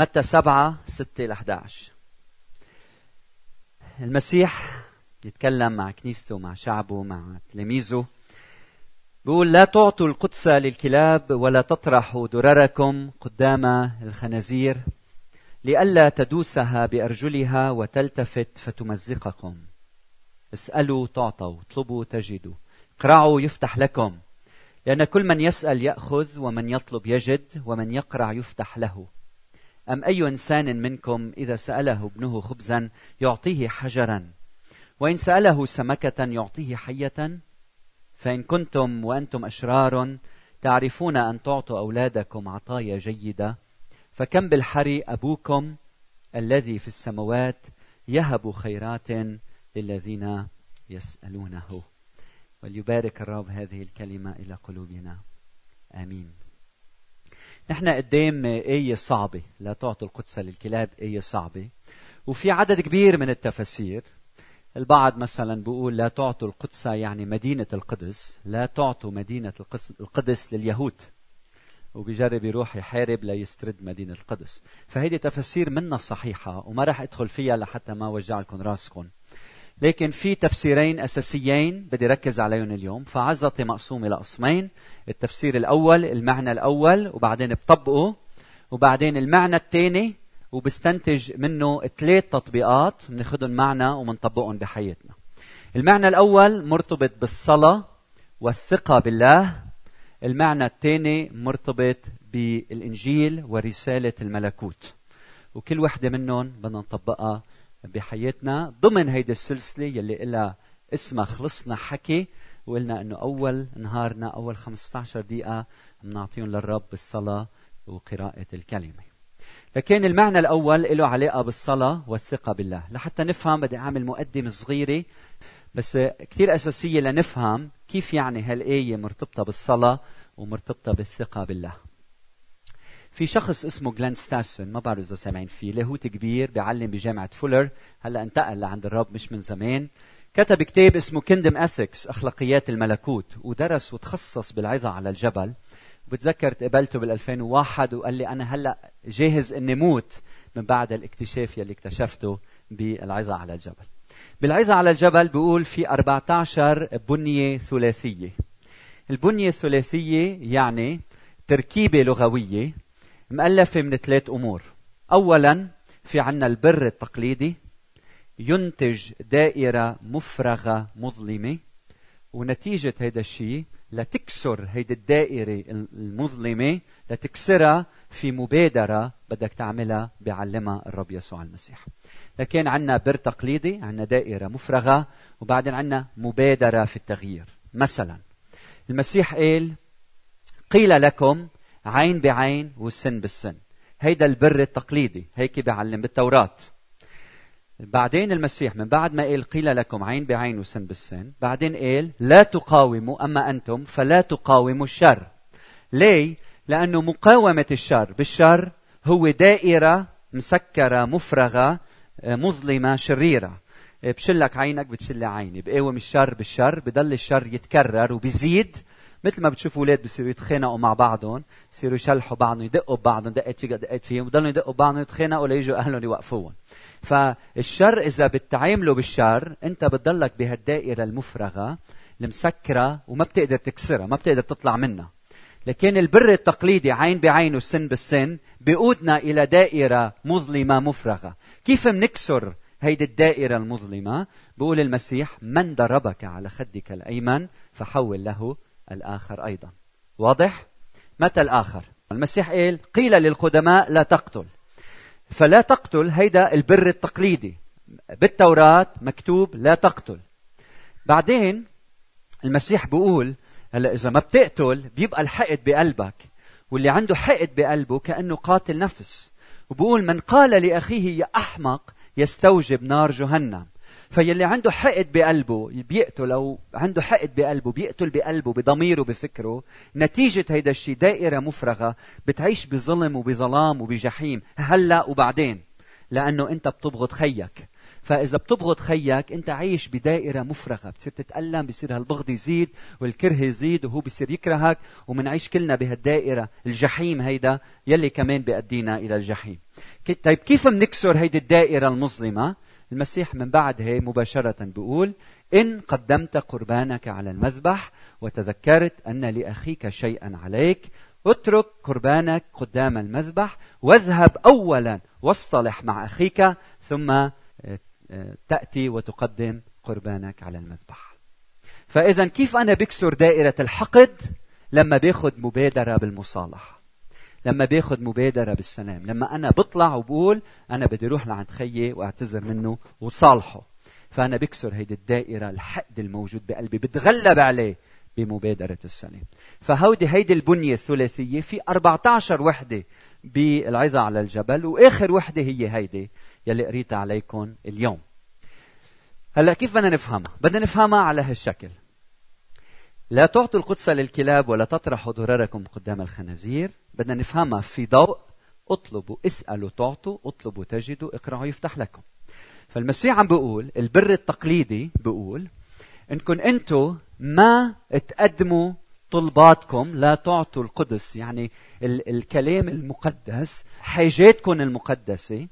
متى سبعة ستة إلى 11 المسيح يتكلم مع كنيسته مع شعبه مع تلاميذه. بيقول لا تعطوا القدس للكلاب ولا تطرحوا درركم قدام الخنازير لئلا تدوسها بأرجلها وتلتفت فتمزقكم. اسألوا تعطوا اطلبوا تجدوا. اقرعوا يفتح لكم. لأن كل من يسأل يأخذ ومن يطلب يجد ومن يقرع يفتح له. أم أي إنسان منكم إذا سأله ابنه خبزا يعطيه حجرا؟ وإن سأله سمكة يعطيه حية؟ فإن كنتم وأنتم أشرار تعرفون أن تعطوا أولادكم عطايا جيدة فكم بالحري أبوكم الذي في السماوات يهب خيرات للذين يسألونه؟ وليبارك الرب هذه الكلمة إلى قلوبنا. آمين. نحن قدام آية صعبة. لا تعطوا القدس للكلاب آية صعبة. وفي عدد كبير من التفاسير. البعض مثلا بيقول لا تعطوا القدس يعني مدينة القدس. لا تعطوا مدينة القدس لليهود. وبيجرب يروح يحارب ليسترد مدينة القدس. فهيدي تفسير منا صحيحة وما راح أدخل فيها لحتى ما وجع لكم راسكم. لكن في تفسيرين أساسيين بدي ركز عليهم اليوم. فعزتي مقسومة لقسمين التفسير الأول المعنى الأول وبعدين بطبقه. وبعدين المعنى الثاني وبستنتج منه ثلاث تطبيقات بناخذهم معنا وبنطبقهم بحياتنا. المعنى الأول مرتبط بالصلاة والثقة بالله. المعنى الثاني مرتبط بالإنجيل ورسالة الملكوت. وكل وحدة منهم بدنا نطبقها بحياتنا ضمن هيدي السلسلة يلي لها اسمها خلصنا حكي وقلنا إنه أول نهارنا أول 15 دقيقة بنعطيهم للرب بالصلاة وقراءة الكلمة. لكن المعنى الأول له علاقة بالصلاة والثقة بالله. لحتى نفهم بدي أعمل مقدمة صغيرة بس كثير أساسية لنفهم كيف يعني هالآية مرتبطة بالصلاة ومرتبطة بالثقة بالله. في شخص اسمه جلين ستاسون ما بعرف إذا سامعين فيه لاهوت كبير بيعلم بجامعة فولر هلأ انتقل لعند الرب مش من زمان كتب كتاب اسمه كيندم اثكس أخلاقيات الملكوت ودرس وتخصص بالعظة على الجبل بتذكر تقابلته بال 2001 وقال لي أنا هلأ جاهز إني موت من بعد الاكتشاف يلي اكتشفته بالعظة على الجبل. بالعظة على الجبل بيقول في 14 بنية ثلاثية. البنية الثلاثية يعني تركيبة لغوية مؤلفة من ثلاث أمور. أولا في عنا البر التقليدي ينتج دائرة مفرغة مظلمة ونتيجة هذا الشيء لتكسر هيدي الدائرة المظلمة لتكسرها في مبادرة بدك تعملها بعلمها الرب يسوع المسيح. لكن عنا بر تقليدي عنا دائرة مفرغة وبعدين عنا مبادرة في التغيير. مثلا المسيح قال قيل لكم عين بعين والسن بالسن. هيدا البر التقليدي هيك بيعلم بالتوراة. بعدين المسيح من بعد ما قال قيل لكم عين بعين وسن بالسن بعدين قال لا تقاوموا أما أنتم فلا تقاوموا الشر. ليه؟ لأنه مقاومة الشر بالشر هو دائرة مسكرة مفرغة مظلمة شريرة. بشلك عينك بتشلي عيني. بقاوم الشر بالشر بضل الشر يتكرر وبيزيد مثل ما بتشوفوا أولاد بصيروا يتخانقوا مع بعضهم بصيروا يشلحوا بعضهم يدقوا ببعضهم دقت فيك دقت فيهم بضلوا يدقوا ببعضهم يتخانقوا ليجوا أهلهم يوقفوهم. فالشر إذا بتعاملوا بالشر أنت بتضلك بهالدائرة المفرغة المسكرة وما بتقدر تكسرها ما بتقدر تطلع منها. لكن البر التقليدي عين بعين والسن بالسن بيقودنا إلى دائرة مظلمة مفرغة. كيف بنكسر هيدي الدائرة المظلمة؟ بيقول المسيح من ضربك على خدك الأيمن فحول له الآخر أيضا. واضح؟ متى الآخر؟ المسيح قال قيل للقدماء لا تقتل. فلا تقتل هيدا البر التقليدي. بالتوراة مكتوب لا تقتل. بعدين المسيح بيقول هلا إذا ما بتقتل بيبقى الحقد بقلبك واللي عنده حقد بقلبه كأنه قاتل نفس. وبقول من قال لأخيه يا أحمق يستوجب نار جهنم. فيلي عنده حقد بقلبه بيقتل أو عنده حقد بقلبه بيقتل بقلبه بضميره بفكره. نتيجة هيدا الشيء دائرة مفرغة بتعيش بظلم وبظلام وبجحيم. هلأ وبعدين؟ لأنه أنت بتبغض خيك. فإذا بتبغض خيك أنت عايش بدائرة مفرغة. بتصير تتألم بصير هالبغض يزيد والكره يزيد وهو بصير يكرهك ومنعيش كلنا بهالدائرة. الجحيم هيدا يلي كمان بيأدينا إلى الجحيم. طيب كيف بنكسر هيدي الدائرة المظلمة؟ المسيح من بعد هي مباشرة بيقول إن قدمت قربانك على المذبح وتذكرت أن لأخيك شيئا عليك اترك قربانك قدام المذبح واذهب أولا واصطلح مع أخيك ثم آه، آه، تأتي وتقدم قربانك على المذبح. فإذا كيف أنا بكسر دائرة الحقد لما باخذ مبادرة بالمصالحة؟ لما باخذ مبادرة بالسلام لما أنا بطلع وبقول أنا بدي أروح لعند خيي وأعتذر منه وصالحه. فأنا بكسر هيدي الدائرة الحقد الموجود بقلبي بتغلب عليه بمبادرة السلام. فهودي هيدي البنية الثلاثية في 14 وحدة بالعظة على الجبل وآخر وحدة هي هيدي يلي قريتها عليكم اليوم. هلأ كيف بدنا نفهمها؟ بدنا نفهمها على هالشكل. لا تعطوا القدس للكلاب ولا تطرحوا ضرركم قدام الخنازير. بدنا نفهمها في ضوء. اطلبوا اسألوا تعطوا اطلبوا تجدوا اقرأوا يفتح لكم. فالمسيح عم بيقول البر التقليدي بيقول انكم أنتم ما تقدموا طلباتكم لا تعطوا القدس يعني ال- الكلام المقدس حاجاتكم المقدسة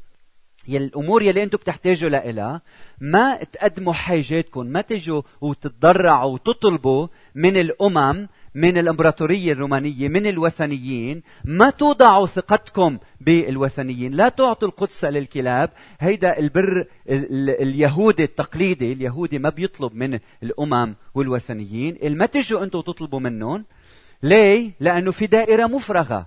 الأمور يلي أنتم بتحتاجوا لها ما تقدموا حاجاتكم ما تجوا وتتضرعوا وتطلبوا من الأمم من الإمبراطورية الرومانية من الوثنيين ما توضعوا ثقتكم بالوثنيين. لا تعطوا القدس للكلاب. هيدا البر اليهودي التقليدي اليهودي ما بيطلب من الأمم والوثنيين. ما تجوا أنتم تطلبوا منهم ليه؟ لأنه في دائرة مفرغة.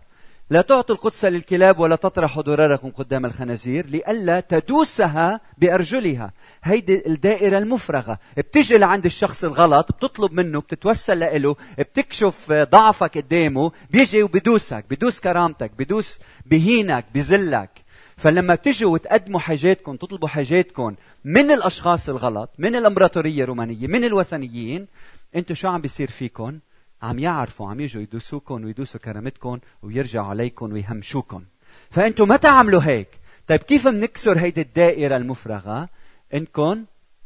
لا تعطوا القدس للكلاب ولا تطرحوا ضرركم قدام الخنازير لئلا تدوسها بأرجلها. هيدي الدائرة المفرغة. بتجي لعند الشخص الغلط بتطلب منه بتتوسل له بتكشف ضعفك قدامه بيجي وبدوسك بدوس كرامتك بدوس بهينك بذلك. فلما بتجوا وتقدموا حاجاتكم تطلبوا حاجاتكم من الأشخاص الغلط من الإمبراطورية الرومانية من الوثنيين أنتم شو عم بيصير فيكم عم يعرفوا عم يجوا يدوسوكم ويدوسوا كرامتكم ويرجعوا عليكم ويهمشوكم فأنتم ما تعملوا هيك؟ طيب كيف بنكسر هيدي الدائرة المفرغة؟ انكم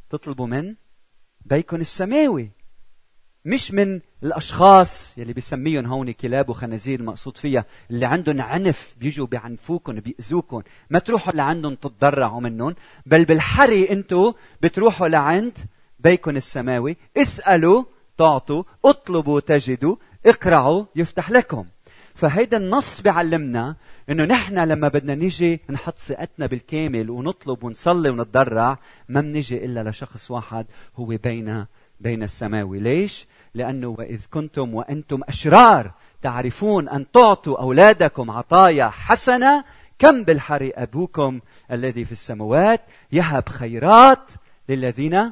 تطلبوا من بيكم السماوي. مش من الأشخاص يلي بسميهم هون كلاب وخنازير مقصود فيها اللي عندهم عنف بيجوا بيعنفوكم بيأذوكم ما تروحوا لعندهم تتضرعوا منهم بل بالحري أنتم بتروحوا لعند بيكم السماوي. اسألوا تعطوا اطلبوا تجدوا اقرعوا يفتح لكم. فهيدا النص بيعلمنا إنه نحن لما بدنا نيجي نحط ثقتنا بالكامل ونطلب ونصلي ونتضرع ما بنيجي إلا لشخص واحد هو بين بين السماوي. ليش؟ لأنه وإذ كنتم وأنتم أشرار تعرفون أن تعطوا أولادكم عطايا حسنة كم بالحري أبوكم الذي في السماوات يهب خيرات للذين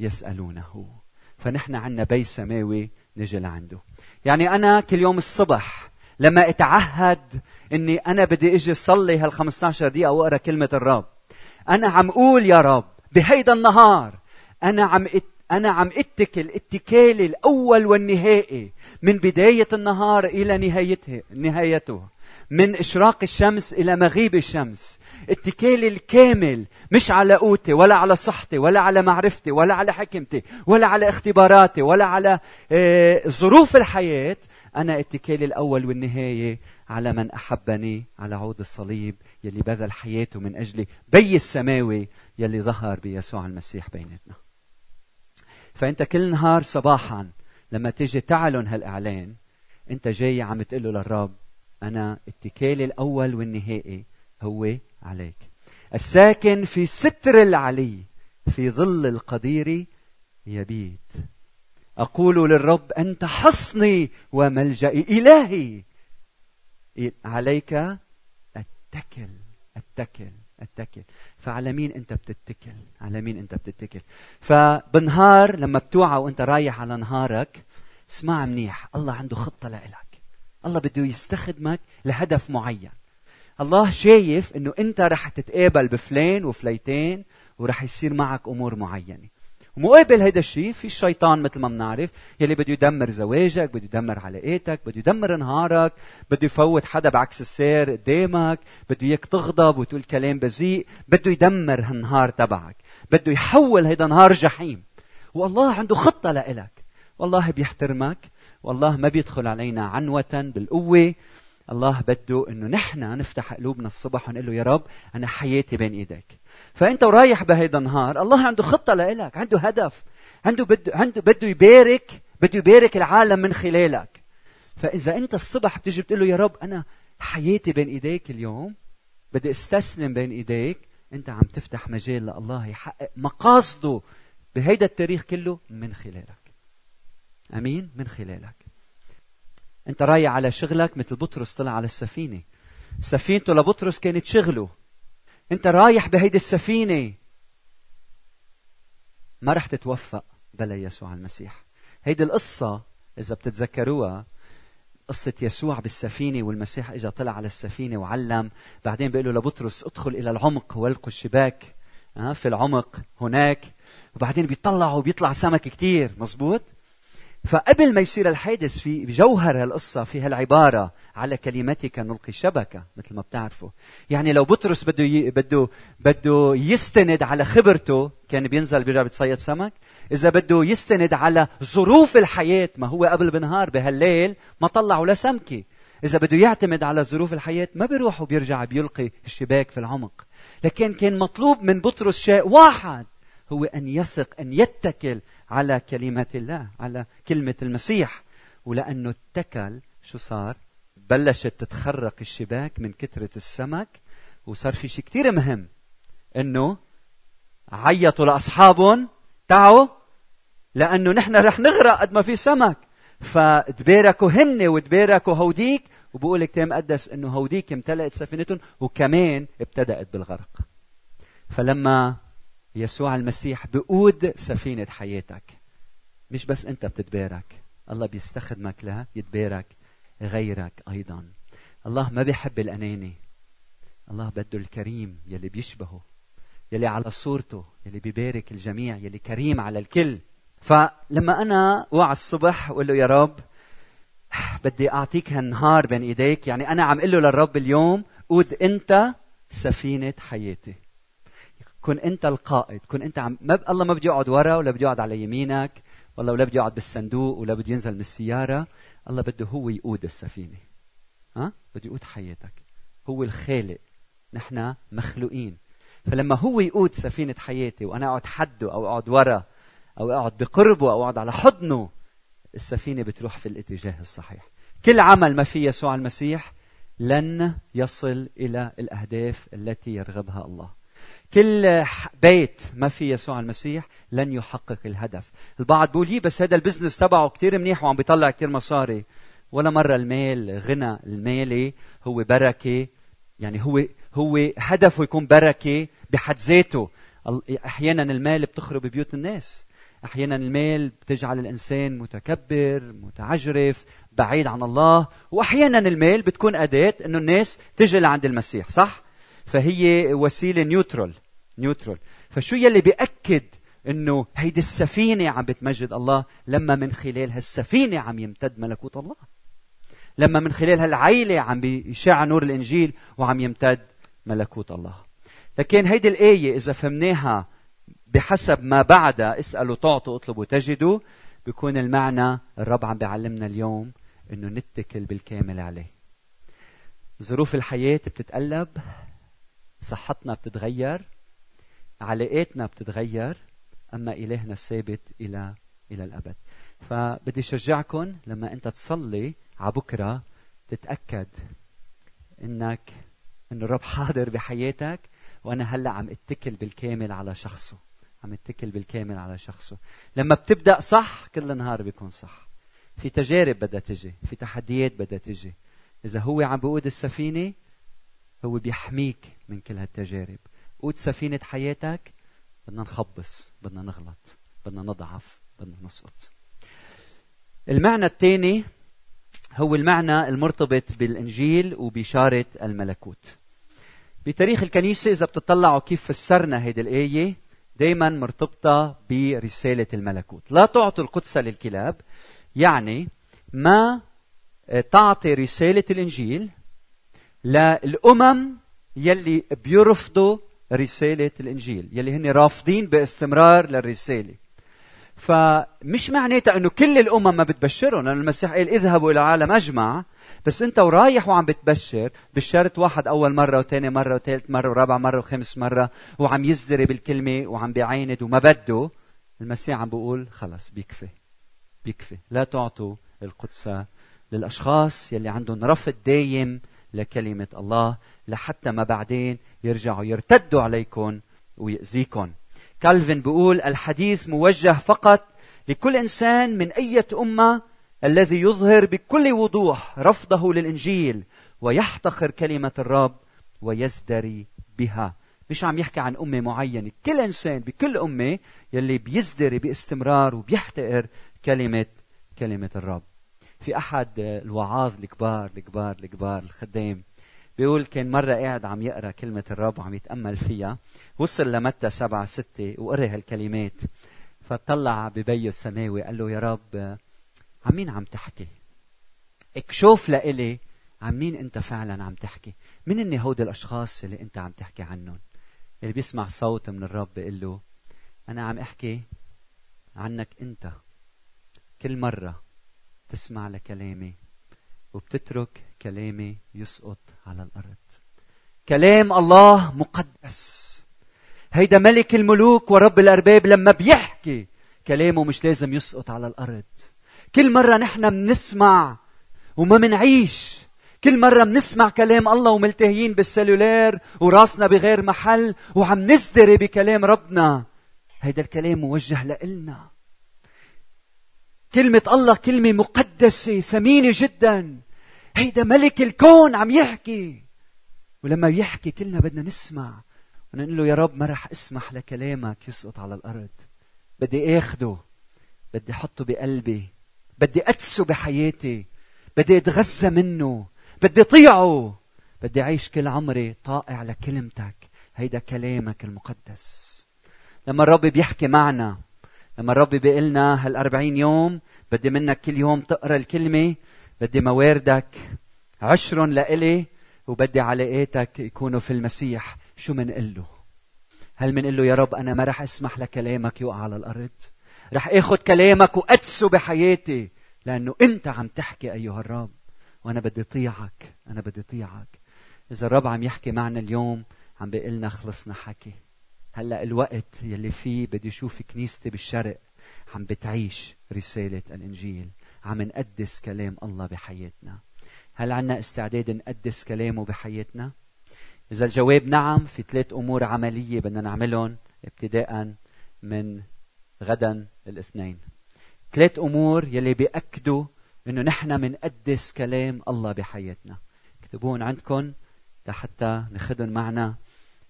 يسألونه. فنحن عنا بي سماوي نجي لعنده. يعني أنا كل يوم الصبح لما أتعهد إني أنا بدي إجي صلي هال 15 دقيقة وأقرأ كلمة الرب أنا عم أقول يا رب بهيدا النهار أنا عم أنا عم اتكل اتكالي الأول والنهائي من بداية النهار إلى نهايته نهايته. من إشراق الشمس إلى مغيب الشمس. اتكالي الكامل مش على قوتي ولا على صحتي ولا على معرفتي ولا على حكمتي ولا على اختباراتي ولا على آه، ظروف الحياة. أنا اتكالي الأول والنهاية على من أحبني على عود الصليب يلي بذل حياته من أجلي بي السماوي يلي ظهر بيسوع المسيح بيناتنا. فأنت كل نهار صباحا لما تيجي تعلن هالإعلان أنت جاي عم تقول له للرب أنا اتكالي الأول والنهائي هو عليك. الساكن في ستر العلي في ظل القدير يبيت. أقول للرب أنت حصني وملجئي إلهي. عليك أتكل أتكل أتكل. فعلى مين أنت بتتكل؟ على مين أنت بتتكل؟ فبنهار لما بتوعى وأنت رايح على نهارك اسمع منيح الله عنده خطة لإلك. الله بده يستخدمك لهدف معين. الله شايف إنه أنت رح تتقابل بفلان وفليتين ورح يصير معك أمور معينة. ومقابل هيدا الشيء في الشيطان مثل ما بنعرف يلي بده يدمر زواجك بده يدمر علاقاتك بده يدمر نهارك بده يفوت حدا بعكس السير قدامك بده إياك تغضب وتقول كلام بذيء بده يدمر هالنهار تبعك. بده يحول هيدا نهار جحيم. والله عنده خطة لإلك. والله بيحترمك والله ما بيدخل علينا عنوة بالقوة. الله بده إنه نحن نفتح قلوبنا الصبح ونقول له يا رب أنا حياتي بين إيديك. فأنت ورايح بهيدا النهار الله عنده خطة لإلك عنده هدف عنده بده عنده بده يبارك بده يبارك العالم من خلالك. فإذا أنت الصبح بتيجي بتقول له يا رب أنا حياتي بين إيديك اليوم بدي أستسلم بين إيديك أنت عم تفتح مجال لله يحقق مقاصده بهيدا التاريخ كله من خلالك. أمين من خلالك. أنت رايح على شغلك مثل بطرس طلع على السفينة. سفينته لبطرس كانت شغله. أنت رايح بهيدي السفينة. ما رح تتوفق بلا يسوع المسيح. هيدي القصة إذا بتتذكروها قصة يسوع بالسفينة والمسيح إجا طلع على السفينة وعلم. بعدين بيقول له لبطرس ادخل إلى العمق والقوا الشباك. في العمق هناك. وبعدين بيطلع وبيطلع سمك كتير. مزبوط فقبل ما يصير الحادث في بجوهر هالقصة في هالعبارة على كلمتك نلقي الشبكة مثل ما بتعرفوا. يعني لو بطرس بده ي... بده بده يستند على خبرته كان بينزل بيرجع بيتصيد سمك. إذا بده يستند على ظروف الحياة ما هو قبل بنهار بهالليل ما طلع ولا سمكة. إذا بده يعتمد على ظروف الحياة ما بيروح وبيرجع بيلقي الشباك في العمق. لكن كان مطلوب من بطرس شيء واحد هو أن يثق أن يتكل على كلمة الله على كلمة المسيح. ولأنه اتكل شو صار؟ بلشت تتخرق الشباك من كثرة السمك وصار في شيء كثير مهم. إنه عيطوا لأصحابهم تعوا لأنه نحن رح نغرق قد ما في سمك. فتباركوا هن وتباركوا هوديك وبقول الكتاب المقدس إنه هوديك امتلأت سفينتهم وكمان ابتدأت بالغرق. فلما يسوع المسيح بقود سفينة حياتك. مش بس أنت بتتبارك. الله بيستخدمك لها يتبارك غيرك أيضا. الله ما بيحب الأناني. الله بده الكريم يلي بيشبهه يلي على صورته يلي بيبارك الجميع يلي كريم على الكل. فلما أنا وعى الصبح وقول له يا رب بدي أعطيك هالنهار بين إيديك. يعني أنا عم أقول له للرب اليوم قود أنت سفينة حياتي. كن أنت القائد كن أنت عم ما الله ما بده يقعد ورا ولا بده يقعد على يمينك والله ولا بده يقعد بالصندوق ولا بده ينزل من السيارة. الله بده هو يقود السفينة. ها؟ بده يقود حياتك. هو الخالق. نحن مخلوقين. فلما هو يقود سفينة حياتي وأنا أقعد حده أو أقعد ورا أو أقعد بقربه أو أقعد على حضنه السفينة بتروح في الاتجاه الصحيح. كل عمل ما في يسوع المسيح لن يصل إلى الأهداف التي يرغبها الله. كل بيت ما في يسوع المسيح لن يحقق الهدف. البعض بيقول لي بس هذا ال business تبعه كتير منيح وعم بيطلع كتير مصاري. ولا مرة المال غنى المالي هو بركة يعني هو هو هدفه يكون بركة بحد ذاته. أحيانا المال بتخرب بيوت الناس. أحيانا المال بتجعل الإنسان متكبر متعجرف بعيد عن الله. وأحيانا المال بتكون أداة أنه الناس تجي لعند المسيح صح؟ فهي وسيلة neutral نيوترال. فشو يلي بيأكد إنه هيدي السفينة عم بتمجد الله؟ لما من خلال هالسفينة عم يمتد ملكوت الله. لما من خلال هالعيلة عم بيشع نور الإنجيل وعم يمتد ملكوت الله. لكن هيدي الآية إذا فهمناها بحسب ما بعدها اسألوا تعطوا اطلبوا تجدوا بيكون المعنى الرب عم بيعلمنا اليوم إنه نتكل بالكامل عليه. ظروف الحياة بتتقلب صحتنا بتتغير علاقاتنا بتتغير أما إلهنا ثابت إلى إلى الأبد. فبدي اشجعكم لما أنت تصلي على بكره تتأكد إنك انه الرب حاضر بحياتك وأنا هلأ عم اتكل بالكامل على شخصه عم اتكل بالكامل على شخصه. لما بتبدأ صح كل نهار بيكون صح. في تجارب بدها تجي في تحديات بدها تجي. إذا هو عم بقود السفينة هو بيحميك من كل هالتجارب. قود سفينة حياتك بدنا نخبص بدنا نغلط بدنا نضعف بدنا نسقط. المعنى الثاني هو المعنى المرتبط بالإنجيل وبشارة الملكوت. بتاريخ الكنيسة إذا بتطلعوا كيف فسرنا هيدي الآية دايما مرتبطة برسالة الملكوت. لا تعطوا القدس للكلاب يعني ما تعطي رسالة الإنجيل للأمم يلي بيرفضوا رسالة الإنجيل يلي هن رافضين باستمرار للرسالة. فمش معناتها إنه كل الأمم ما بتبشرهم لأن المسيح قال اذهبوا إلى العالم أجمع بس أنت ورايح وعم بتبشر بالشرط واحد أول مرة وثاني مرة وثالث مرة ورابع مرة وخامس مرة وعم يزدري بالكلمة وعم بيعاند وما بده. المسيح عم بيقول خلص بيكفي بيكفي. لا تعطوا القدس للأشخاص يلي عندهم رفض دايم لكلمة الله لحتى ما بعدين يرجعوا يرتدوا عليكم ويأذيكم. كالفن بيقول الحديث موجه فقط لكل إنسان من اية أمة الذي يظهر بكل وضوح رفضه للإنجيل ويحتقر كلمة الرب ويزدري بها. مش عم يحكي عن أمة معينة. كل إنسان بكل أمة يلي بيزدري باستمرار وبيحتقر كلمة كلمة الرب. في أحد الوعاظ الكبار الكبار الكبار الخدام بيقول كان مرة قاعد عم يقرأ كلمة الرب وعم يتأمل فيها. وصل لمتى سبعة ستة وقرأ هالكلمات. فطلع ببيه السماوي قال له يا رب عن مين عم تحكي؟ اكشوف لإلي عن مين أنت فعلا عم تحكي؟ مين هن هود الأشخاص اللي أنت عم تحكي عنهم؟ اللي بيسمع صوت من الرب بيقول له أنا عم أحكي عنك أنت كل مرة تسمع لكلامي وبتترك كلامي يسقط على الأرض. كلام الله مقدس. هيدا ملك الملوك ورب الأرباب لما بيحكي كلامه مش لازم يسقط على الأرض. كل مرة نحن بنسمع وما منعيش. كل مرة بنسمع كلام الله وملتهيين بالسلولار وراسنا بغير محل وعم نزدري بكلام ربنا. هيدا الكلام موجه لإلنا. كلمة الله كلمة مقدسة ثمينة جدا. هيدا ملك الكون عم يحكي. ولما يحكي كلنا بدنا نسمع. ونقول له يا رب ما رح اسمح لكلامك يسقط على الأرض. بدي آخده. بدي أحطه بقلبي. بدي أدسه بحياتي. بدي أتغذى منه. بدي طيعه بدي أعيش كل عمري طائع لكلمتك. هيدا كلامك المقدس. لما الرب بيحكي معنا لما الرب لنا هالأربعين يوم بدي منك كل يوم تقرأ الكلمة بدي مواردك عشر لإلي وبدي علاقاتك يكونوا في المسيح. شو منقول له؟ هل منقول له يا رب أنا ما رح أسمح لكلامك يقع على الأرض؟ رح أخذ كلامك وأدسه بحياتي لأنه أنت عم تحكي أيها الرب وأنا بدي طيعك أنا بدي طيعك إذا الرب عم يحكي معنا اليوم عم بيقول لنا خلصنا حكي. هلا الوقت يلي فيه بدي أشوف كنيستي بالشرق عم بتعيش رسالة الإنجيل عم نقدس كلام الله بحياتنا. هل عنا استعداد نقدس كلامه بحياتنا؟ إذا الجواب نعم في ثلاث أمور عملية بدنا نعملهم ابتداء من غدا الاثنين. ثلاث أمور يلي بيأكدوا إنه نحن منقدس كلام الله بحياتنا. اكتبوهم عندكم لحتى ناخذهم معنا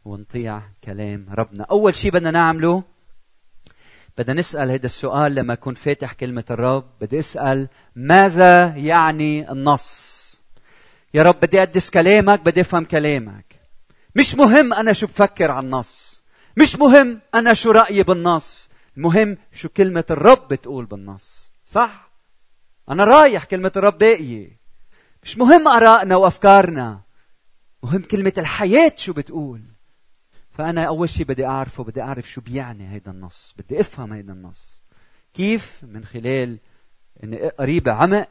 ونطيع كلام ربنا. أول شيء بدنا نعمله بدنا نسأل هذا السؤال لما أكون فاتح كلمة الرب. بدي أسأل ماذا يعني النص؟ يا رب بدي أقدس كلامك بدي أفهم كلامك. مش مهم أنا شو بفكر عن النص. مش مهم أنا شو رأيي بالنص. المهم شو كلمة الرب بتقول بالنص. صح؟ أنا رايح كلمة الرب باقية. مش مهم آرائنا وأفكارنا. مهم كلمة الحياة شو بتقول. فأنا أول شيء بدي أعرفه بدي أعرف شو بيعني هيدا النص. بدي أفهم هيدا النص. كيف من خلال أني قريب عمق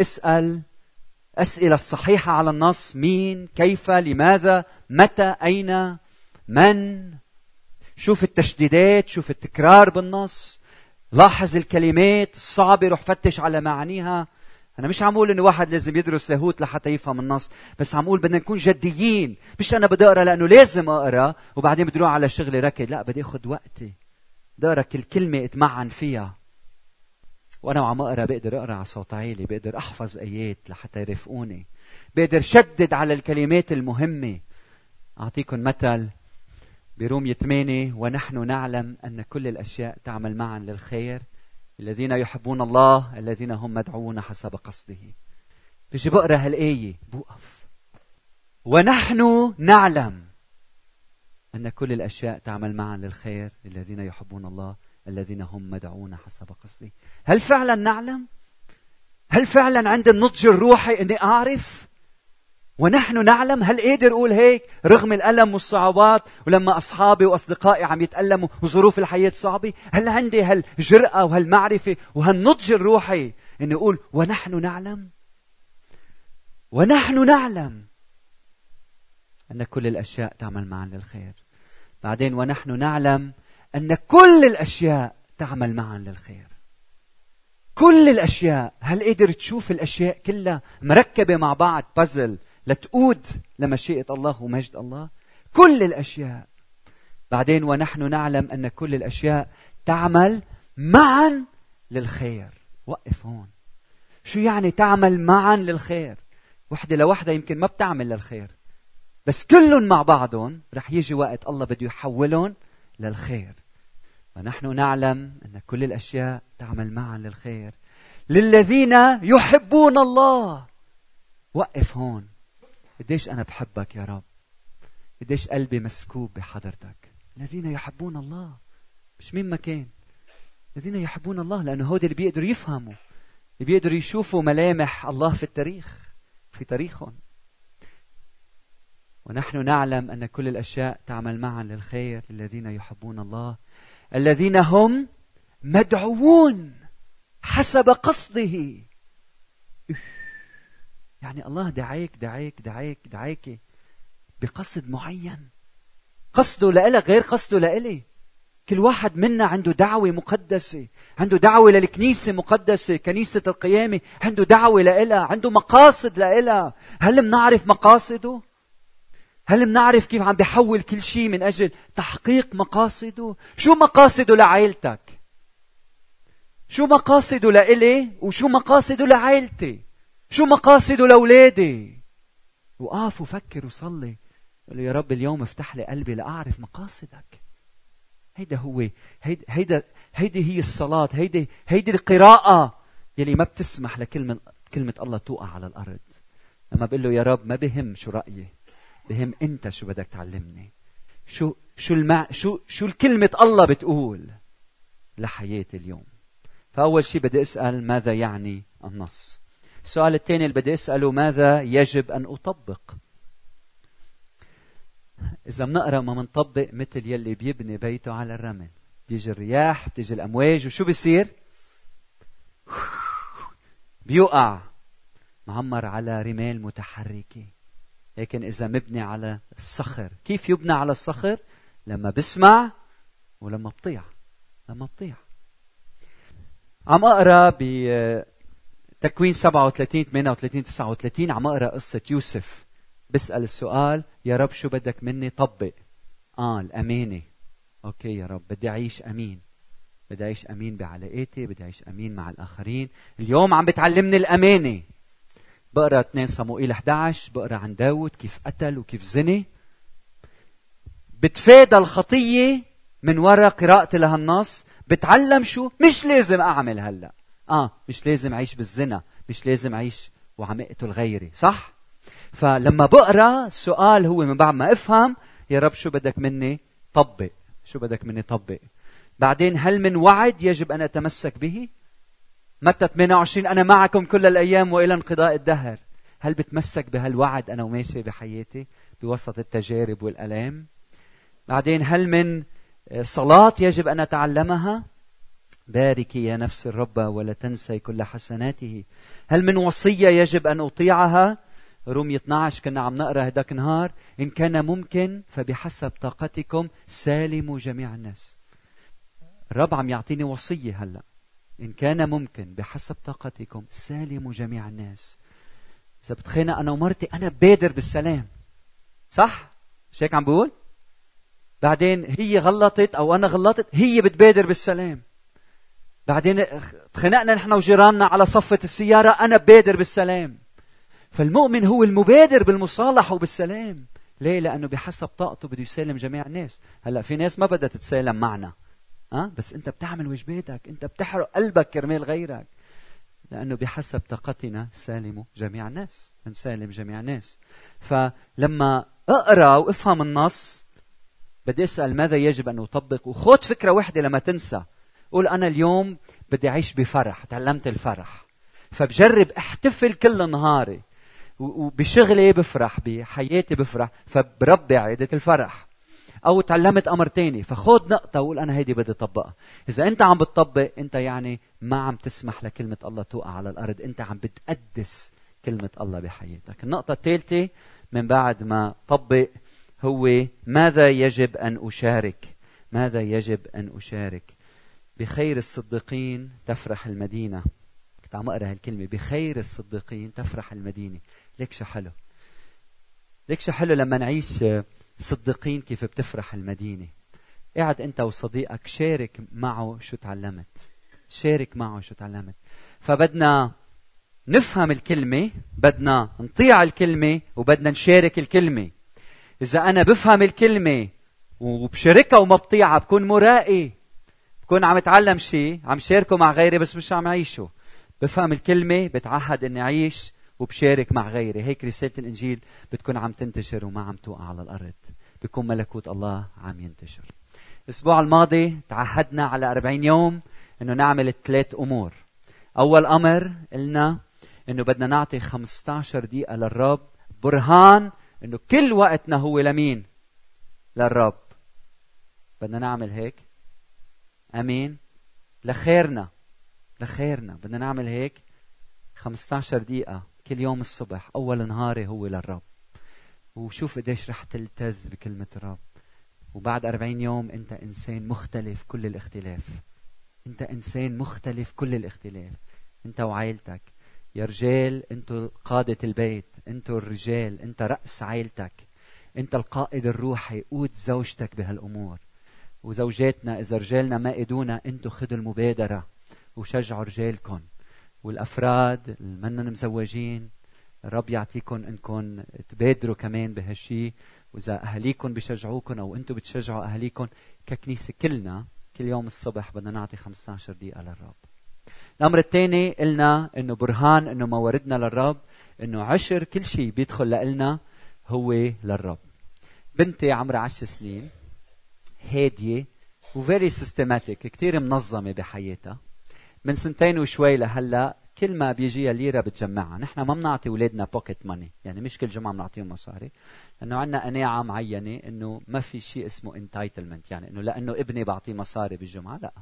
اسأل أسئلة الصحيحة على النص. مين؟ كيف؟ لماذا؟ متى؟ أين؟ من؟ شوف التشديدات شوف التكرار بالنص. لاحظ الكلمات. الصعبة روح فتش على معانيها. أنا مش عم أقول إنه واحد لازم يدرس لاهوت لحتى يفهم النص، بس عم أقول بدنا نكون جديين، مش أنا بدي أقرأ لأنه لازم أقرأ وبعدين بدي أروح على شغلي ركض، لا بدي أخذ وقتي. بدي أقرأ كل كلمة أتمعن فيها. وأنا وعم أقرأ بقدر أقرأ على صوت عالي، بقدر أحفظ آيات لحتى يرافقوني. بقدر شدد على الكلمات المهمة. أعطيكم مثل برومية 8 ونحن نعلم أن كل الأشياء تعمل معا للخير الذين يحبون الله الذين هم مدعوون حسب قصده بيجي بقرا هالآية بوقف ونحن نعلم أن كل الأشياء تعمل معا للخير الذين يحبون الله الذين هم مدعوون حسب قصده هل فعلا نعلم؟ هل فعلا عند النضج الروحي أني أعرف؟ ونحن نعلم هل قادر أقول هيك؟ رغم الألم والصعوبات ولما أصحابي وأصدقائي عم يتألموا وظروف الحياة صعبة هل عندي هالجرأة وهالمعرفة وهالنضج الروحي إني أقول ونحن نعلم؟ ونحن نعلم أن كل الأشياء تعمل معا للخير. بعدين ونحن نعلم أن كل الأشياء تعمل معا للخير. كل الأشياء هل قدر تشوف الأشياء كلها مركبة مع بعض بازل لتقود لمشيئة الله ومجد الله. كل الأشياء. بعدين ونحن نعلم أن كل الأشياء تعمل معا للخير. وقف هون. شو يعني تعمل معا للخير؟ وحدة لوحدة يمكن ما بتعمل للخير. بس كلهم مع بعضهم رح يجي وقت الله بده يحولهم للخير. ونحن نعلم أن كل الأشياء تعمل معا للخير. للذين يحبون الله. وقف هون. قديش أنا بحبك يا رب. قديش قلبي مسكوب بحضرتك. الذين يحبون الله مش مين ما كان. الذين يحبون الله لأنه هودي اللي بيقدروا يفهموا. اللي بيقدروا يشوفوا ملامح الله في التاريخ في تاريخهم. ونحن نعلم أن كل الأشياء تعمل معا للخير للذين يحبون الله. الذين هم مدعوون حسب قصده. يعني الله دعيك دعيك دعيك دعيك بقصد معين قصده لإلك غير قصده لإلي كل واحد منا عنده دعوة مقدسة عنده دعوة للكنيسة مقدسة كنيسة القيامة عنده دعوة لإلها عنده مقاصد لإلها هل منعرف مقاصده؟ هل منعرف كيف عم بيحول كل شيء من أجل تحقيق مقاصده؟ شو مقاصده لعائلتك؟ شو مقاصده لإلي وشو مقاصده لعائلتي؟ شو مقاصده لأولادي؟ وقف وفكر وصلي. قل يا رب اليوم افتح لي قلبي لأعرف مقاصدك. هيدا هو هيدا هيدا هيدي هي الصلاة هيدي هيدي القراءة يلي ما بتسمح لكلمة كلمة الله توقع على الأرض. لما بقول له يا رب ما بهم شو رأيي بهم أنت شو بدك تعلمني. شو شو المع شو شو الكلمة الله بتقول لحياتي اليوم. فأول شيء بدي أسأل ماذا يعني النص؟ السؤال الثاني اللي بدي أسأله ماذا يجب أن أطبق؟ إذا بنقرأ ما بنطبق مثل يلي بيبني بيته على الرمل. بيجي الرياح بتيجي الأمواج وشو بيصير؟ بيوقع. معمر على رمال متحركة. لكن إذا مبني على الصخر. كيف يبنى على الصخر؟ لما بسمع ولما بطيع. لما بطيع. عم أقرأ بتكوين 37 38 39 عم أقرأ قصة يوسف. بسأل السؤال يا رب شو بدك مني؟ طبق. آه الامانه أوكي يا رب بدي أعيش أمين. بدي أعيش أمين بعلاقاتي بدي أعيش أمين مع الآخرين. اليوم عم بتعلمني الامانه بقرأ 2 صموئيل 11 بقرأ عن داود كيف قتل وكيف زني. بتفادى الخطية من وراء قراءتي لهالنص. بتعلم شو؟ مش لازم أعمل هلأ. آه مش لازم أعيش بالزنا مش لازم أعيش وعم اقتل غيري صح؟ فلما بقرأ السؤال هو من بعد ما أفهم يا رب شو بدك مني طبق؟ شو بدك مني طبق؟ بعدين هل من وعد يجب أن أتمسك به؟ متى 28 أنا معكم كل الأيام وإلى انقضاء الدهر. هل بتمسك بهالوعد أنا وماشي بحياتي؟ بوسط التجارب والألام. بعدين هل من صلاة يجب أن أتعلمها؟ باركي يا نفس الرب ولا تنسي كل حسناته. هل من وصية يجب أن أطيعها؟ رومية 12 كنا عم نقرأ هداك النهار إن كان ممكن فبحسب طاقتكم سالموا جميع الناس. الرب عم يعطيني وصية هلأ. إن كان ممكن بحسب طاقتكم سالموا جميع الناس. إذا بتخانق أنا ومرتي أنا بادر بالسلام. صح؟ مش هيك عم بقول؟ بعدين هي غلطت أو أنا غلطت هي بتبادر بالسلام. بعدين تخانقنا نحن وجيراننا على صفة السيارة أنا بادر بالسلام. فالمؤمن هو المبادر بالمصالحة وبالسلام. ليه؟ لأنه بحسب طاقته بده يسالم جميع الناس. هلأ في ناس ما بدها تتسالم معنا. أه؟ بس أنت بتعمل واجباتك أنت بتحرق قلبك كرمال غيرك. لأنه بحسب طاقتنا سالموا جميع الناس. نسالم جميع الناس. فلما أقرأ وأفهم النص بدي أسأل ماذا يجب أن أطبق؟ وخذ فكرة واحدة لما تنسى. قول أنا اليوم بدي أعيش بفرح تعلمت الفرح. فبجرب أحتفل كل نهاري وبشغلي بفرح بحياتي بفرح فبربي عادة الفرح. أو تعلمت أمر تاني فخذ نقطة وقول أنا هيدي بدي أطبقها. إذا أنت عم بتطبق أنت يعني ما عم تسمح لكلمة الله توقع على الأرض أنت عم بتقدس كلمة الله بحياتك. النقطة الثالثة من بعد ما طبق هو ماذا يجب أن أشارك؟ ماذا يجب أن أشارك؟ بخير الصديقين تفرح المدينة. كنت عم أقرأ هالكلمة بخير الصديقين تفرح المدينة. ليك شو حلو؟ ليك شو حلو لما نعيش صديقين كيف بتفرح المدينة. قاعد أنت وصديقك شارك معه شو تعلمت. شارك معه شو تعلمت. فبدنا نفهم الكلمة بدنا نطيع الكلمة وبدنا نشارك الكلمة. إذا أنا بفهم الكلمة وبشاركها وما بطيعها بكون مرائي بكون عم اتعلم شيء عم شاركه مع غيري بس مش عم عيشه بفهم الكلمة بتعهد إني أعيش وبشارك مع غيري. هيك رسالة الإنجيل بتكون عم تنتشر وما عم توقع على الأرض. بيكون ملكوت الله عم ينتشر. الأسبوع الماضي تعهدنا على 40 يوم إنه نعمل ثلاث أمور. أول أمر قلنا إنه بدنا نعطي 15 دقيقة للرب. برهان إنه كل وقتنا هو لمين؟ للرب. بدنا نعمل هيك. آمين. لخيرنا لخيرنا بدنا نعمل هيك 15 دقيقة كل يوم الصبح. أول نهاري هو للرب. وشوف قديش رح تلتذ بكلمة الرب. وبعد أربعين يوم أنت إنسان مختلف كل الاختلاف. أنت إنسان مختلف كل الاختلاف. أنت وعائلتك. يا رجال أنتوا قادة البيت. أنتوا الرجال. أنت رأس عائلتك. أنت القائد الروحي. قود زوجتك بهالأمور. وزوجاتنا إذا رجالنا ما إدونا أنتوا خذوا المبادرة وشجعوا رجالكم والأفراد اللي منن مزوجين الرب يعطيكم انكم تبادروا كمان بهالشيء وإذا اهاليكم بشجعوكم أو أنتم بتشجعوا اهاليكم ككنيسة كلنا كل يوم الصبح بدنا نعطي 15 دقيقة للرب. الأمر الثاني قلنا إنه برهان إنه مواردنا للرب إنه عشر كل شيء بيدخل لنا هو للرب. بنتي عمرها 10 سنين هادية و very systematic كثير منظمة بحياتها. من سنتين وشوي لهلا كل ما بيجيها ليره بتجمعها، نحن ما بنعطي أولادنا pocket money، يعني مش كل جمعة بنعطيهم مصاري، لأنه عندنا قناعة معينة إنه ما في شيء اسمه entitlement، يعني إنه لأنه ابني بعطيه مصاري بالجمعة، لا،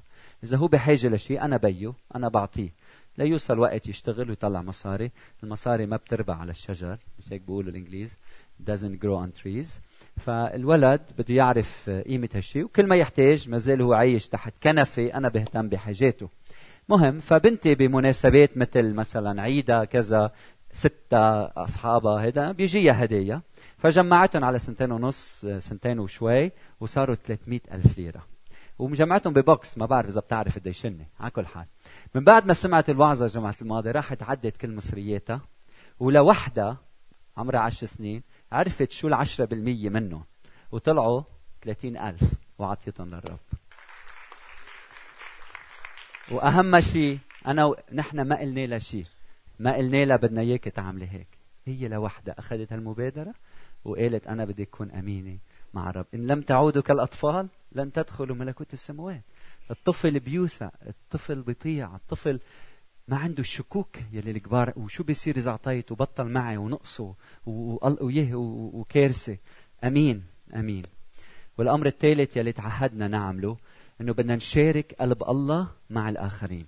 إذا هو بحاجة لشيء أنا بيه، أنا بعطيه، ليوصل وقت يشتغل ويطلع مصاري، المصاري ما بتربى على الشجر، مش هيك بيقولوا الإنجليز، doesn't grow on trees، فالولد بده يعرف قيمة هالشيء وكل ما يحتاج ما زال هو عايش تحت كنفة أنا بهتم بحاجاته. مهم فبنتي بمناسبات مثل مثلا عيدة كذا ستة أصحابها هيدا بيجيها هدية. فجمعتهم على سنتين ونص سنتين وشوي وصاروا 300 ألف ليرة. ومجمعتهم ببوكس ما بعرف إذا بتعرف هن على كل حال. من بعد ما سمعت الوعظة جمعة الماضي راحت عدت كل مصرياتها. ولوحدها عمرها عشر سنين عرفت شو العشرة بالمية منه. وطلعوا 30 ألف. وعطيتهم للرب. وأهم شيء أنا و... نحن ما قلنا لها شيء ما قلنا لها بدنا اياك تعملي هيك. هي لوحدها. أخذت هالمبادرة وقالت أنا بدي أكون أمينة مع الرب. إن لم تعودوا كالأطفال لن تدخلوا ملكوت السماوات. الطفل بيوثق الطفل بيطيع الطفل ما عنده الشكوك يلي الكبار وشو بيصير إذا أعطيت وبطل معي ونقصه ويه وكارثة؟ أمين أمين. والأمر الثالث يلي تعهدنا نعمله إنه بدنا نشارك قلب الله مع الآخرين.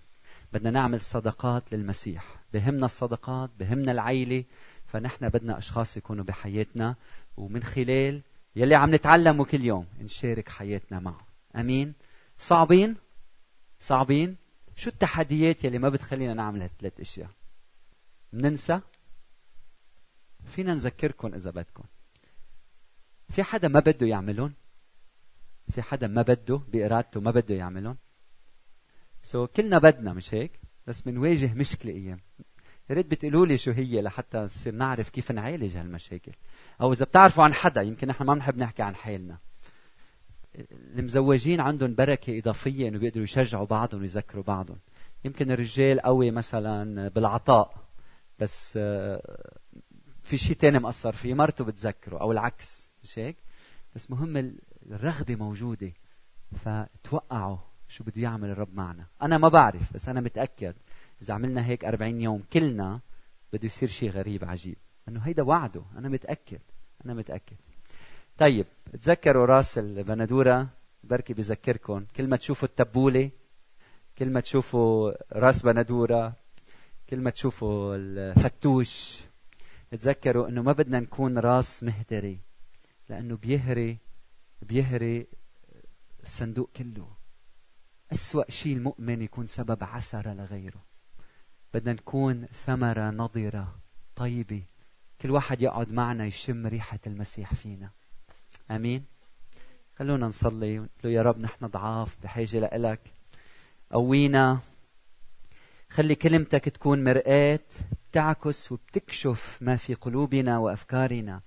بدنا نعمل صدقات للمسيح. بهمنا الصدقات بهمنا العيلة فنحن بدنا أشخاص يكونوا بحياتنا ومن خلال يلي عم نتعلمه كل يوم نشارك حياتنا معه. أمين؟ صعبين؟ صعبين؟ شو التحديات يلي ما بتخلينا نعمل هالثلاث أشياء؟ مننسى فينا نذكركم إذا بدكم. في حدا ما بده يعملهم؟ في حدا ما بده؟ بإرادته ما بده يعملهم؟ سو so, كلنا بدنا مش هيك؟ بس بنواجه مشكلة أيام يا ريت بتقولوا لي شو هي لحتى نصير نعرف كيف نعالج هالمشاكل. أو إذا بتعرفوا عن حدا يمكن نحن ما بنحب نحكي عن حالنا. المزوجين عندهم بركة إضافية إنه بيقدروا يشجعوا بعضهم ويذكروا بعضهم. يمكن الرجال قوي مثلا بالعطاء بس آه، في شيء تاني مأثر فيه مرته بتذكره أو العكس مش هيك؟ بس مهم الرغبة موجودة فتوقعوا شو بده يعمل الرب معنا. أنا ما بعرف بس أنا متأكد إذا عملنا هيك أربعين يوم كلنا بده يصير شيء غريب عجيب. أنه هيدا وعده أنا متأكد أنا متأكد. طيب تذكروا راس البندورة بركي بذكركم كل ما تشوفوا التبولة كل ما تشوفوا راس بندورة كل ما تشوفوا الفتوش تذكروا إنه ما بدنا نكون راس مهتري لأنه بيهري بيهري الصندوق كله. أسوأ شيء المؤمن يكون سبب عثرة لغيره. بدنا نكون ثمرة نضرة طيبة. كل واحد يقعد معنا يشم ريحة المسيح فينا. آمين. خلونا نصلي. ونقول يا رب نحن ضعاف بحاجة لك قوينا. خلي كلمتك تكون مرآة بتعكس وبتكشف ما في قلوبنا وأفكارنا.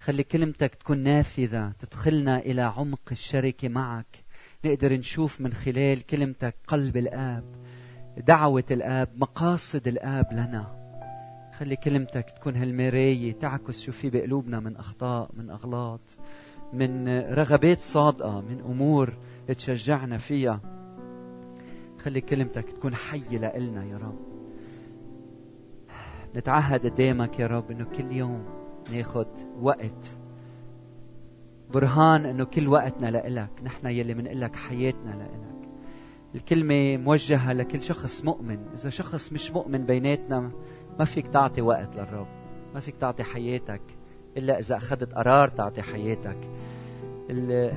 خلي كلمتك تكون نافذة تدخلنا إلى عمق الشركة معك. نقدر نشوف من خلال كلمتك قلب الآب دعوة الآب مقاصد الآب لنا. خلي كلمتك تكون هالمراية تعكس شو في بقلوبنا من أخطاء من أغلاط. من رغبات صادقة من أمور تشجعنا فيها. خلي كلمتك تكون حية لإلنا يا رب. نتعهد قدامك يا رب إنه كل يوم ناخد وقت. برهان إنه كل وقتنا لإلك. نحن يلي منقلك حياتنا لإلك. الكلمة موجهة لكل شخص مؤمن. إذا شخص مش مؤمن بيناتنا ما فيك تعطي وقت للرب. ما فيك تعطي حياتك. إلا إذا أخذت قرار تعطي حياتك.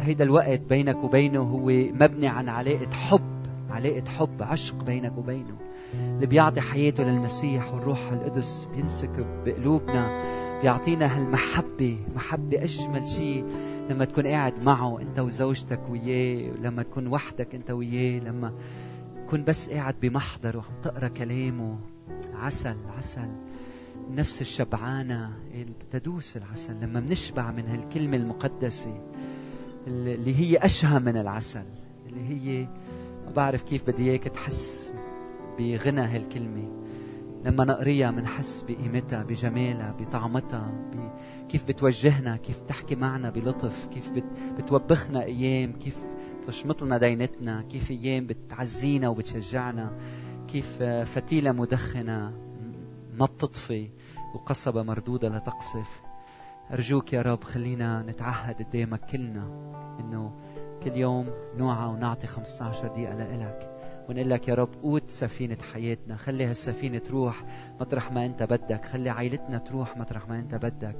هيدا الوقت بينك وبينه هو مبني عن علاقة حب علاقة حب عشق بينك وبينه. اللي بيعطي حياته للمسيح والروح القدس بينسكب بقلوبنا بيعطينا هالمحبة محبة أجمل شيء لما تكون قاعد معه أنت وزوجتك وياه لما تكون وحدك أنت وياه لما تكون بس قاعد بمحضره وعم تقرأ كلامه. عسل عسل. النفس الشبعانة تدوس العسل. لما بنشبع من هالكلمة المقدسة اللي هي أشهى من العسل اللي هي ما بعرف كيف بدي إياك تحس بغنى هالكلمة. لما نقريها بنحس بقيمتها بجمالها بطعمتها كيف بتوجهنا كيف بتحكي معنا بلطف كيف بتوبخنا أيام كيف بتشمط لنا دينتنا كيف أيام بتعزينا وبتشجعنا كيف فتيلة مدخنة. ما بتطفي وقصبة مردودة لا تقصف. أرجوك يا رب خلينا نتعهد قدامك كلنا إنه كل يوم نوعى ونعطي 15 دقيقة لإلك. ونقول لك يا رب قود سفينة حياتنا. خلي هالسفينة تروح مطرح ما أنت بدك. خلي عائلتنا تروح مطرح ما أنت بدك.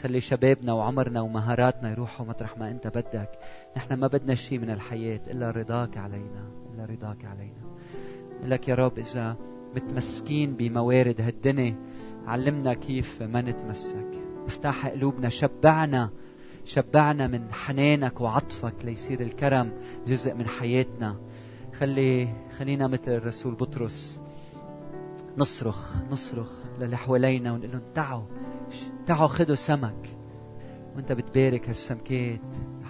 خلي شبابنا وعمرنا ومهاراتنا يروحوا مطرح ما أنت بدك. نحن ما بدنا شيء من الحياة إلا رضاك علينا. إلا رضاك علينا. لك يا رب إذا متمسكين بموارد هالدنيا. علمنا كيف ما نتمسك. افتح قلوبنا شبعنا شبعنا من حنانك وعطفك ليصير الكرم جزء من حياتنا. خلي خلينا مثل الرسول بطرس. نصرخ نصرخ للي حوالينا ونقول لهم تعوا تعوا خذوا سمك. وانت بتبارك هالسمكات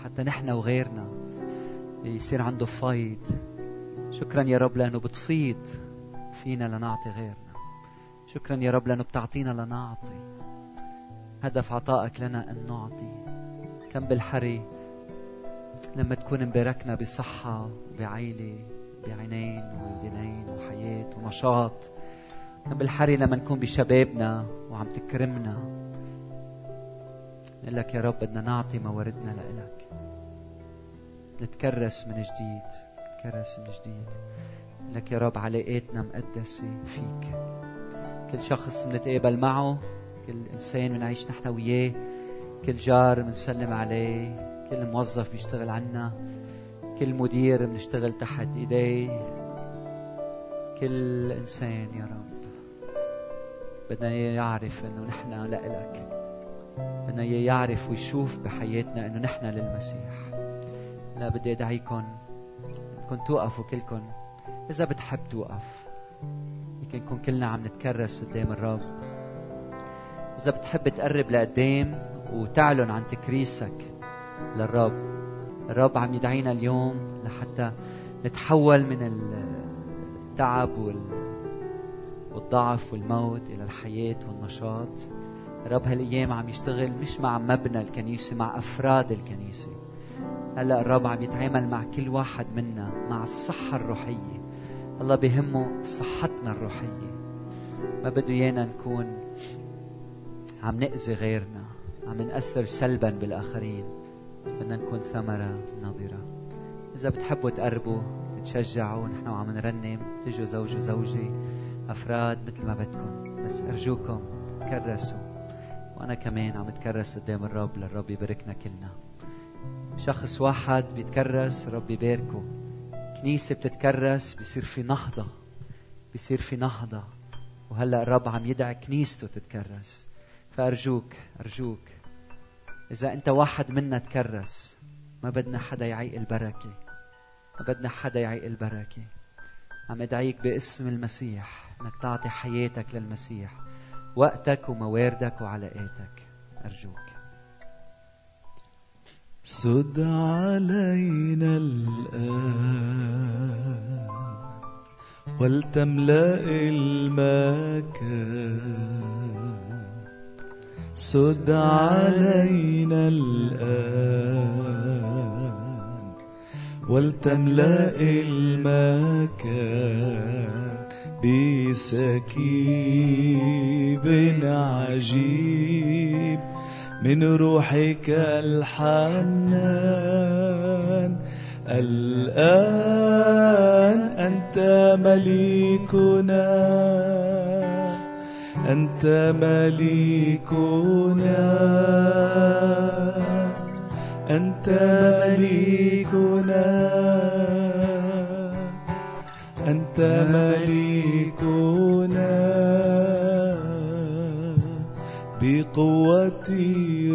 حتى نحن وغيرنا. يصير عنده فيض شكرا يا رب لأنه بتفيض. فينا لنعطي غيرنا. شكرا يا رب لأنه بتعطينا لنعطي هدف عطائك لنا أن نعطي. كم بالحري لما تكون مباركنا بصحة بعيلة بعينين ودينين وحياة ونشاط. كم بالحري لما نكون بشبابنا وعم تكرمنا. نقول لك يا رب بدنا نعطي مواردنا لإلك. نتكرس من جديد. من جديد لك يا رب علاقاتنا مقدسة فيك. كل شخص بنتقابل معه كل إنسان بنعيش نحن وياه كل جار بنسلم عليه كل موظف بيشتغل عنا كل مدير بنشتغل تحت إيديه. كل إنسان يا رب بدنا يعرف إنه نحن لإلك. بدنا يعرف ويشوف بحياتنا إنه نحن للمسيح. لا بدي ادعيكم بدكم توقفوا كلكم إذا بتحب توقف. يمكن نكون كلنا عم نتكرس قدام الرب. إذا بتحب تقرب لقدام وتعلن عن تكريسك للرب. الرب عم يدعينا اليوم لحتى نتحول من التعب والضعف والموت إلى الحياة والنشاط. الرب هالأيام عم يشتغل مش مع مبنى الكنيسة مع أفراد الكنيسة. هلا الرب عم يتعامل مع كل واحد منا مع الصحة الروحية. الله بهمه صحتنا الروحية. ما بده إيانا نكون عم نأذي غيرنا عم نأثر سلبا بالآخرين. بدنا نكون ثمرة نظيرة إذا بتحبوا تقربوا تتشجعوا نحن وعم نرنم. تجوا زوج وزوجة أفراد مثل ما بدكم. بس أرجوكم تكرسوا. وأنا كمان عم أتكرس قدام الرب للرب يباركنا كلنا. شخص واحد بيتكرس رب يباركه. كنيسة بتتكرس بيصير في نهضة بيصير في نهضة. وهلأ الرب عم يدعي كنيسته تتكرس. فأرجوك أرجوك إذا أنت واحد منا تكرس ما بدنا حدا يعيق البركة. ما بدنا حدا يعيق البركة. عم أدعيك باسم المسيح إنك تعطي حياتك للمسيح. وقتك ومواردك وعلاقاتك. أرجوك. سد علينا الآن ولتملأ المكان. سد علينا الآن ولتملأ المكان بسكيب عجيب. من روحك الحنان. الآن أنت مليكنا. أنت مليكنا. أنت مليكنا. أنت مليكنا. بقوة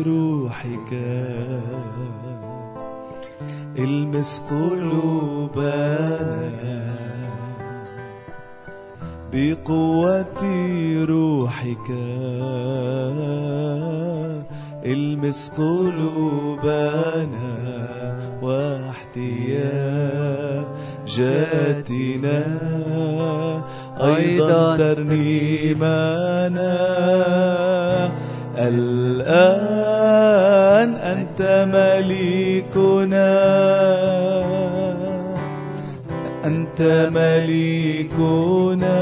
روحك. المس قلوبنا. بقوة روحك. المس قلوبنا. واحتياجاتنا. أيضا ترنيمنا الآن أنت مليكنا. أنت مليكنا.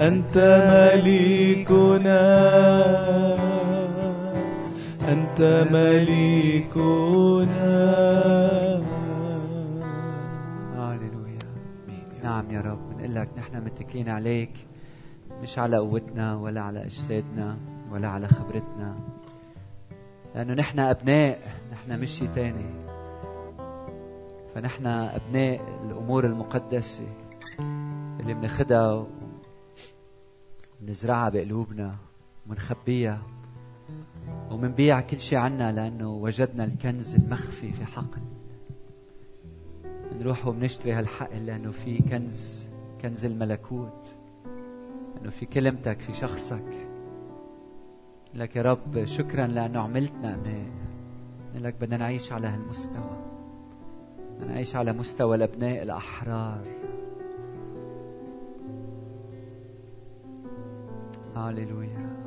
أنت مليكنا. أنت مليكنا. يا رب بنقول لك نحن متكلين عليك مش على قوتنا ولا على أجسادنا ولا على خبرتنا لأنه نحن أبناء نحن مش شيء تاني. فنحن أبناء الأمور المقدسة اللي بناخدها بنزرعها بقلوبنا وبنخبيها وبنبيع كل شيء عنا لأنه وجدنا الكنز المخفي في حقل بنروح وبنشتري هالحقل لأنه في كنز كنز الملكوت انه في كلمتك في شخصك. لك يا رب شكرا لأنه عملتنا ابناء لك بدنا نعيش على هالمستوى. بدنا نعيش على مستوى الأبناء الأحرار. هاليلويا